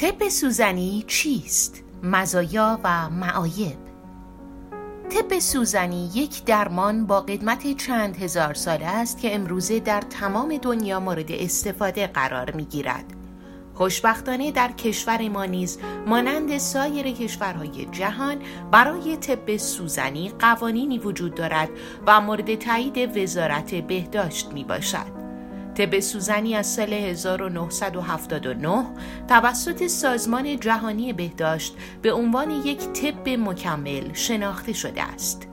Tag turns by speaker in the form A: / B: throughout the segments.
A: طب سوزنی چیست؟ مزایا و معایب طب سوزنی یک درمان با قدمت چند هزار ساله است که امروزه در تمام دنیا مورد استفاده قرار می گیرد. خوشبختانه در کشور ما نیز مانند سایر کشورهای جهان برای طب سوزنی قوانینی وجود دارد و مورد تایید وزارت بهداشت می باشد. طب سوزنی از سال 1979 توسط سازمان جهانی بهداشت به عنوان یک طب مکمل شناخته شده است.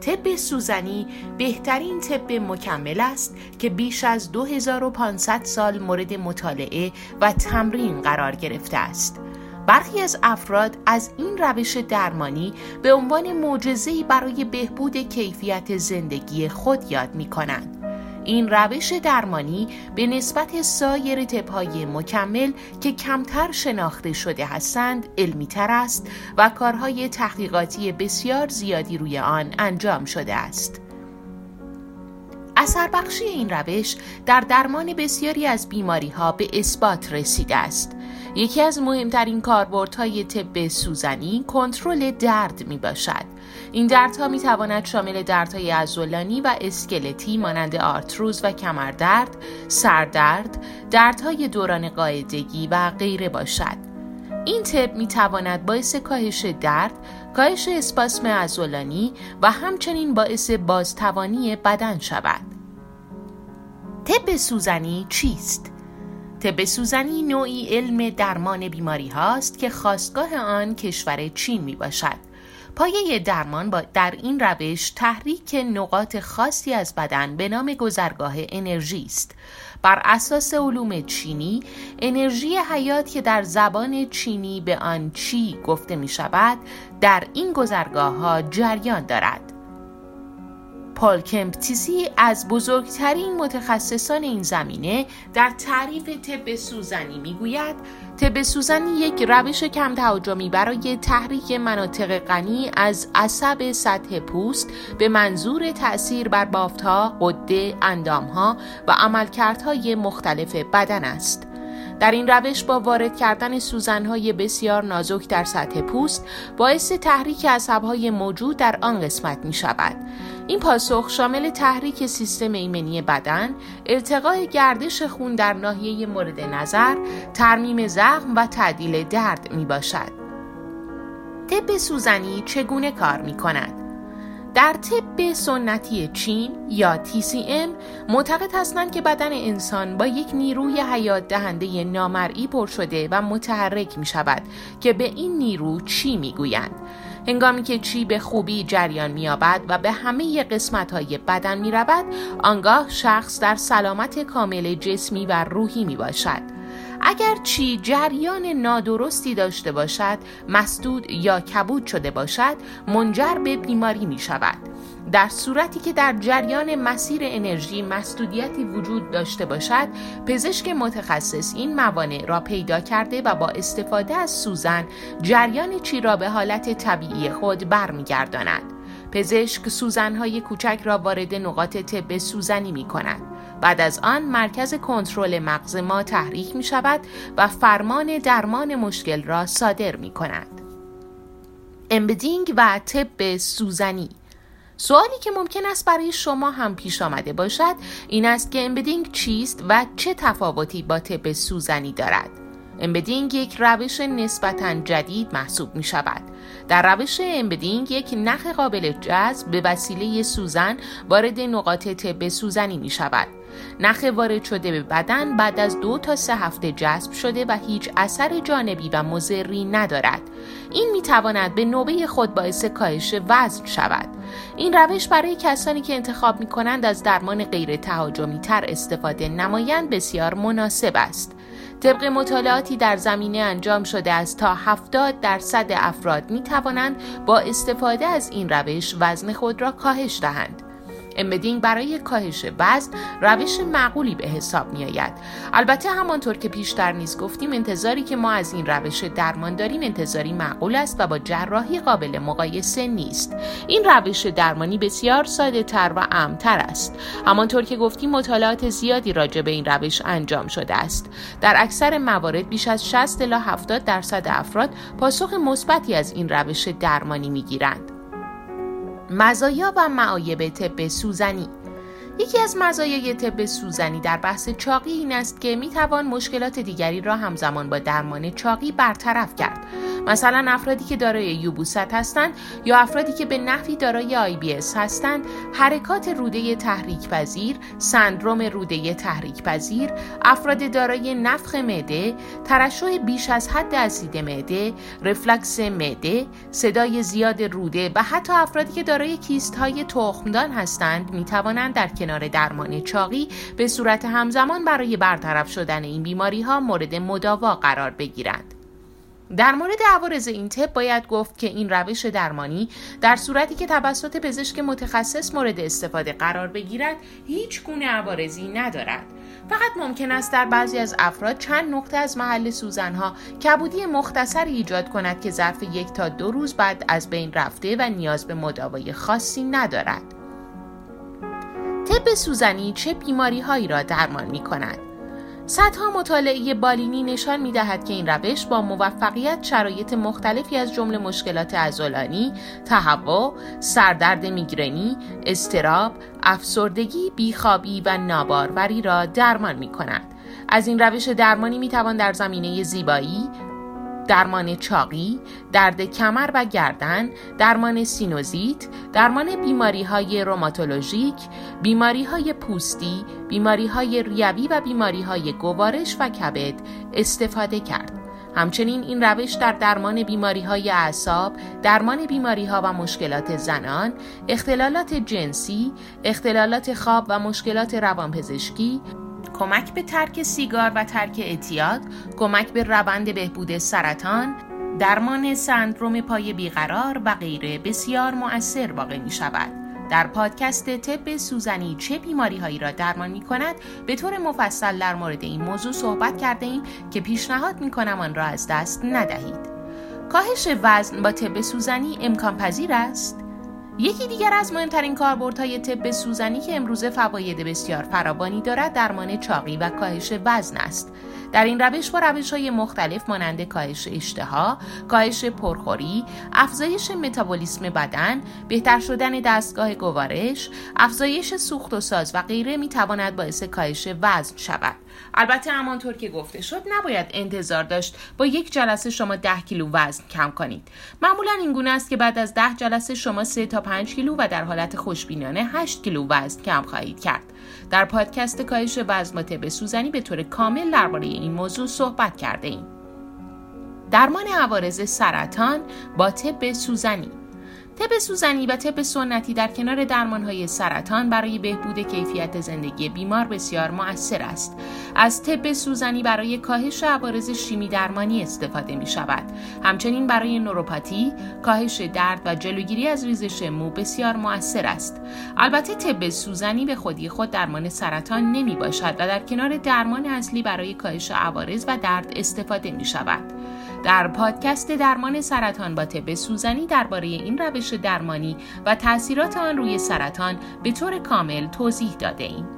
A: طب سوزنی بهترین طب مکمل است که بیش از 2500 سال مورد مطالعه و تمرین قرار گرفته است. برخی از افراد از این روش درمانی به عنوان معجزه‌ای برای بهبود کیفیت زندگی خود یاد می کنند. این روش درمانی به نسبت سایر تبهای مکمل که کمتر شناخته شده هستند علمی تر است و کارهای تحقیقاتی بسیار زیادی روی آن انجام شده است. اثر بخشی این روش در درمان بسیاری از بیماری ها به اثبات رسیده است. یکی از مهمترین کاربردهای طب سوزنی کنترل درد می باشد. این دردها می تواند شامل دردهای عضلانی و اسکلتی مانند آرتروز و کمردرد، سردرد، دردهای دوران قاعدگی و غیره باشد. این طب می تواند باعث کاهش درد، کاهش اسپاسم عضلانی و همچنین باعث بازتوانی بدن شود. طب سوزنی چیست؟ طب سوزنی نوعی علم درمان بیماری هاست که خواستگاه آن کشور چین می باشد. پایه درمان با در این روش تحریک نقاط خاصی از بدن به نام گذرگاه انرژی است. بر اساس علوم چینی انرژی حیات که در زبان چینی به آن چی گفته می شود در این گذرگاه ها جریان دارد. پال کمپتیسی از بزرگترین متخصصان این زمینه در تعریف طب سوزنی می‌گوید طب سوزنی یک روش کم تهاجمی برای تحریک مناطق غنی از عصب سطح پوست به منظور تأثیر بر بافتها، قده، اندامها و عملکردهای مختلف بدن است. در این روش با وارد کردن سوزنهای بسیار نازک در سطح پوست باعث تحریک عصبهای موجود در آن قسمت می شود. این پاسخ شامل تحریک سیستم ایمنی بدن، ارتقای گردش خون در ناحیه مورد نظر، ترمیم زخم و تعدیل درد می باشد. طب سوزنی چگونه کار می کند؟ در طب سنتی چین یا TCM معتقد هستند که بدن انسان با یک نیروی حیات دهنده نامرئی پر شده و متحرک می شود که به این نیرو چی می گویند. هنگامی که چی به خوبی جریان مییابد و به همه قسمت های بدن می رود آنگاه شخص در سلامت کامل جسمی و روحی می باشد اگر چی جریان نادرستی داشته باشد مسدود یا کبود شده باشد منجر به بیماری می شود در صورتی که در جریان مسیر انرژی مسدودیتی وجود داشته باشد پزشک متخصص این موانع را پیدا کرده و با استفاده از سوزن جریان چی را به حالت طبیعی خود برمیگرداند پزشک سوزنهای کوچک را وارد نقاط طب سوزنی می کند. بعد از آن مرکز کنترل مغز ما تحریک می شود و فرمان درمان مشکل را صادر می کند. embedding و طب سوزنی سوالی که ممکن است برای شما هم پیش آمده باشد این است که embedding چیست و چه تفاوتی با طب سوزنی دارد embedding یک روش نسبتا جدید محسوب می شود. در روش امبدینگ یک نخ قابل جذب به وسیله سوزن وارد نقاط طب سوزنی می شود. نخ وارد شده به بدن بعد از دو تا سه هفته جذب شده و هیچ اثر جانبی و مضری ندارد. این می تواند به نوبه خود باعث کاهش وزن شود. این روش برای کسانی که انتخاب می کنند از درمان غیر تهاجمی تر استفاده نمایند بسیار مناسب است. طبق مطالعاتی در زمینه انجام شده است تا 70 درصد افراد می توانند با استفاده از این روش وزن خود را کاهش دهند. امبدینگ برای کاهش وزن روش معقولی به حساب می آید البته همانطور که پیشتر نیز گفتیم انتظاری که ما از این روش درمان داریم انتظاری معقول است و با جراحی قابل مقایسه نیست. این روش درمانی بسیار ساده تر و امتر است. همانطور که گفتیم مطالعات زیادی راجع به این روش انجام شده است. در اکثر موارد بیش از 60 الی 70 درصد افراد پاسخ مثبتی از این روش درمانی می‌گیرند. مزایا و معایب طب سوزنی. یکی از مزایای طب سوزنی در بحث چاقی این است که می توان مشکلات دیگری را همزمان با درمان چاقی برطرف کرد. مثلا افرادی که دارای یوبوست هستند یا افرادی که به نحوی دارای آی هستند حرکات روده تحریک پذیر سندروم روده تحریک پذیر افراد دارای نفخ معده ترشح بیش از حد اسید معده رفلکس معده صدای زیاد روده و حتی افرادی که دارای کیست های تخمدان هستند می توانند در کنار درمان چاقی به صورت همزمان برای برطرف شدن این بیماری ها مورد مداوا قرار بگیرند. در مورد عوارض این تپ باید گفت که این روش درمانی در صورتی که توسط پزشک متخصص مورد استفاده قرار بگیرد هیچ گونه عوارضی ندارد فقط ممکن است در بعضی از افراد چند نقطه از محل سوزنها کبودی مختصر ایجاد کند که ظرف یک تا دو روز بعد از بین رفته و نیاز به مداوای خاصی ندارد طب سوزنی چه بیماری هایی را درمان می کند؟ صدها مطالعه بالینی نشان می دهد که این روش با موفقیت شرایط مختلفی از جمله مشکلات ازولانی، تهوع، سردرد میگرنی، استراب، افسردگی، بیخوابی و ناباروری را درمان می کند. از این روش درمانی می توان در زمینه زیبایی، درمان چاقی، درد کمر و گردن، درمان سینوزیت، درمان بیماری های روماتولوژیک، بیماری های پوستی، بیماری های ریوی و بیماری های گوارش و کبد استفاده کرد. همچنین این روش در درمان بیماری های اعصاب، درمان بیماری ها و مشکلات زنان، اختلالات جنسی، اختلالات خواب و مشکلات روانپزشکی، کمک به ترک سیگار و ترک اعتیاد، کمک به روند بهبود سرطان، درمان سندروم پای بیقرار و غیره بسیار مؤثر واقع می شود. در پادکست طب سوزنی چه بیماری هایی را درمان می کند به طور مفصل در مورد این موضوع صحبت کرده ایم که پیشنهاد می کنم آن را از دست ندهید. کاهش وزن با طب سوزنی امکان پذیر است؟ یکی دیگر از مهمترین کاربردهای طب سوزنی که امروزه فواید بسیار فراوانی دارد درمان چاقی و کاهش وزن است در این روش با روش های مختلف مانند کاهش اشتها، کاهش پرخوری، افزایش متابولیسم بدن، بهتر شدن دستگاه گوارش، افزایش سوخت و ساز و غیره می تواند باعث کاهش وزن شود. البته همانطور که گفته شد نباید انتظار داشت با یک جلسه شما ده کیلو وزن کم کنید. معمولا این گونه است که بعد از ده جلسه شما 3 تا 5 کیلو و در حالت خوشبینانه 8 کیلو وزن کم خواهید کرد. در پادکست کاهش وزن به سوزنی به طور کامل درباره این موضوع صحبت کرده ایم. درمان عوارض سرطان با طب سوزنی. طب سوزنی و طب سنتی در کنار درمانهای سرطان برای بهبود کیفیت زندگی بیمار بسیار مؤثر است. از طب سوزنی برای کاهش عوارض شیمی درمانی استفاده می شود. همچنین برای نوروپاتی، کاهش درد و جلوگیری از ریزش مو بسیار مؤثر است. البته طب سوزنی به خودی خود درمان سرطان نمی باشد و در کنار درمان اصلی برای کاهش عوارض و درد استفاده می شود. در پادکست درمان سرطان با طب سوزنی درباره این روش درمانی و تاثیرات آن روی سرطان به طور کامل توضیح داده ایم.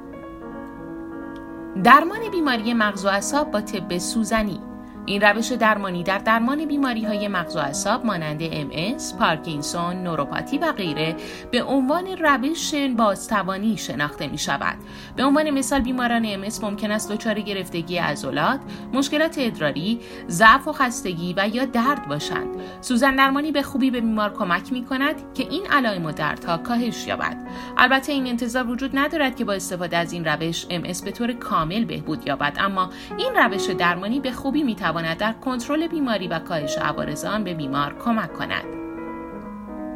A: درمان بیماری مغز و اعصاب با طب سوزنی این روش درمانی در درمان بیماری های مغز و اعصاب مانند MS، پارکینسون، نوروپاتی و غیره به عنوان روش بازتوانی شناخته می شود. به عنوان مثال بیماران MS ممکن است دچار گرفتگی عضلات، مشکلات ادراری، ضعف و خستگی و یا درد باشند. سوزن درمانی به خوبی به بیمار کمک می کند که این علائم و دردها کاهش یابد. البته این انتظار وجود ندارد که با استفاده از این روش MS به طور کامل بهبود یابد اما این روش درمانی به خوبی می در کنترل بیماری و کاهش عوارض آن به بیمار کمک کند.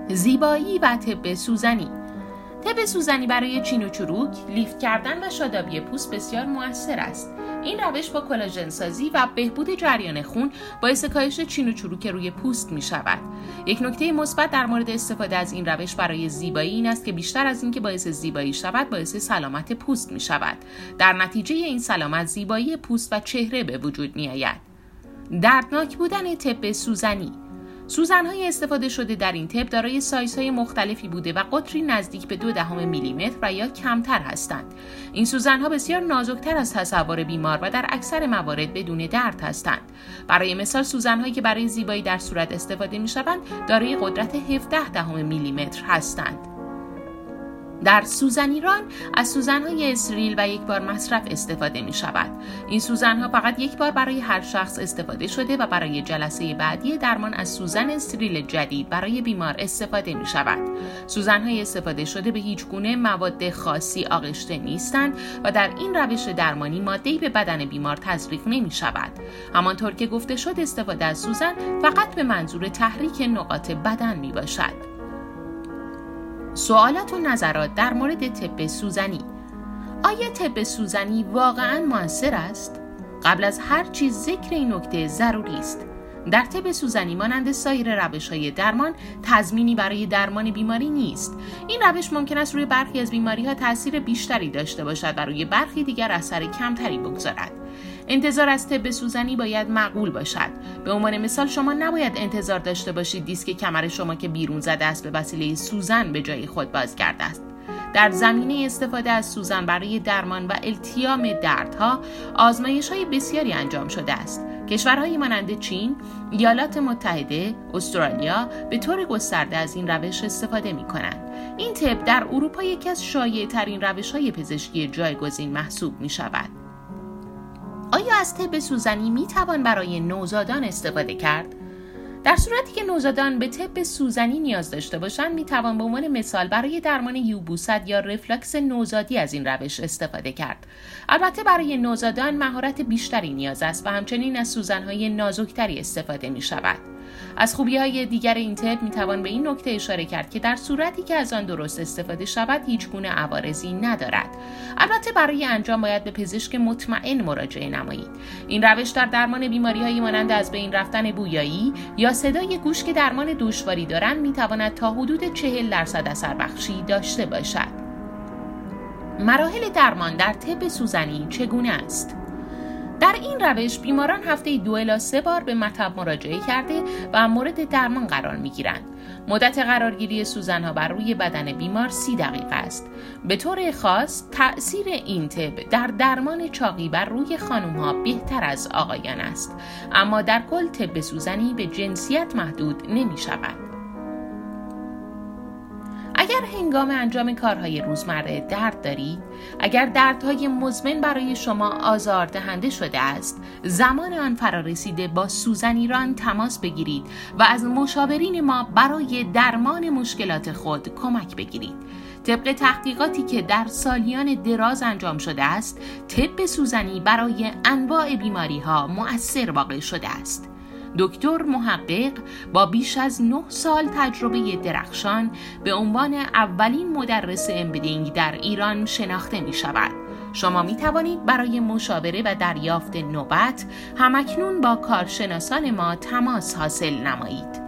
A: زیبایی و طب سوزنی طب سوزنی برای چین و چروک، لیفت کردن و شادابی پوست بسیار موثر است. این روش با کلاژن سازی و بهبود جریان خون باعث کاهش چین و چروک روی پوست می شود. یک نکته مثبت در مورد استفاده از این روش برای زیبایی این است که بیشتر از اینکه باعث زیبایی شود باعث سلامت پوست می شود. در نتیجه این سلامت زیبایی پوست و چهره به وجود می آید. دردناک بودن طب سوزنی سوزن های استفاده شده در این تپ دارای های مختلفی بوده و قطری نزدیک به دو دهم میلیمتر و یا کمتر هستند. این سوزن ها بسیار نازکتر از تصور بیمار و در اکثر موارد بدون درد هستند. برای مثال سوزن هایی که برای زیبایی در صورت استفاده می شوند دارای قدرت 17 دهم میلیمتر هستند. در سوزن ایران از سوزنهای اسریل و یک بار مصرف استفاده می شود. این سوزنها فقط یک بار برای هر شخص استفاده شده و برای جلسه بعدی درمان از سوزن استریل جدید برای بیمار استفاده می شود. سوزنهای استفاده شده به هیچ گونه مواد خاصی آغشته نیستند و در این روش درمانی ماده به بدن بیمار تزریق نمی شود. همانطور که گفته شد استفاده از سوزن فقط به منظور تحریک نقاط بدن می باشد. سوالات و نظرات در مورد طب سوزنی آیا طب سوزنی واقعا موثر است؟ قبل از هر چیز ذکر این نکته ضروری است. در طب سوزنی مانند سایر روش های درمان تضمینی برای درمان بیماری نیست این روش ممکن است روی برخی از بیماری ها تاثیر بیشتری داشته باشد و روی برخی دیگر اثر کمتری بگذارد انتظار از طب سوزنی باید معقول باشد به عنوان مثال شما نباید انتظار داشته باشید دیسک کمر شما که بیرون زده است به وسیله سوزن به جای خود بازگرده است در زمینه استفاده از سوزن برای درمان و التیام دردها آزمایش های بسیاری انجام شده است کشورهایی مانند چین، ایالات متحده، استرالیا به طور گسترده از این روش استفاده می کنند. این طب در اروپا یکی از شایع ترین روش های پزشکی جایگزین محسوب می شود. آیا از طب سوزنی می توان برای نوزادان استفاده کرد؟ در صورتی که نوزادان به طب سوزنی نیاز داشته باشند می توان به عنوان مثال برای درمان یوبوست یا رفلکس نوزادی از این روش استفاده کرد البته برای نوزادان مهارت بیشتری نیاز است و همچنین از سوزنهای نازکتری استفاده می شود از خوبی های دیگر این طب می توان به این نکته اشاره کرد که در صورتی که از آن درست استفاده شود هیچ گونه عوارضی ندارد. البته برای انجام باید به پزشک مطمئن مراجعه نمایید. این روش در درمان بیماری های مانند از بین رفتن بویایی یا صدای گوش که درمان دشواری دارند می تواند تا حدود 40 درصد اثر بخشی داشته باشد. مراحل درمان در طب سوزنی چگونه است؟ در این روش بیماران هفته دو الا سه بار به مطب مراجعه کرده و مورد درمان قرار می گیرند. مدت قرارگیری سوزنها بر روی بدن بیمار سی دقیقه است. به طور خاص تأثیر این طب در درمان چاقی بر روی خانم ها بهتر از آقایان است اما در کل طب سوزنی به جنسیت محدود نمی شود. اگر هنگام انجام کارهای روزمره درد دارید اگر دردهای مزمن برای شما آزاردهنده شده است زمان آن فرا رسیده با سوزن ایران تماس بگیرید و از مشاورین ما برای درمان مشکلات خود کمک بگیرید. طبق تحقیقاتی که در سالیان دراز انجام شده است طب سوزنی برای انواع بیماری ها مؤثر واقع شده است. دکتر محقق با بیش از 9 سال تجربه درخشان به عنوان اولین مدرس امبدینگ در ایران شناخته می شود. شما می توانید برای مشاوره و دریافت نوبت همکنون با کارشناسان ما تماس حاصل نمایید.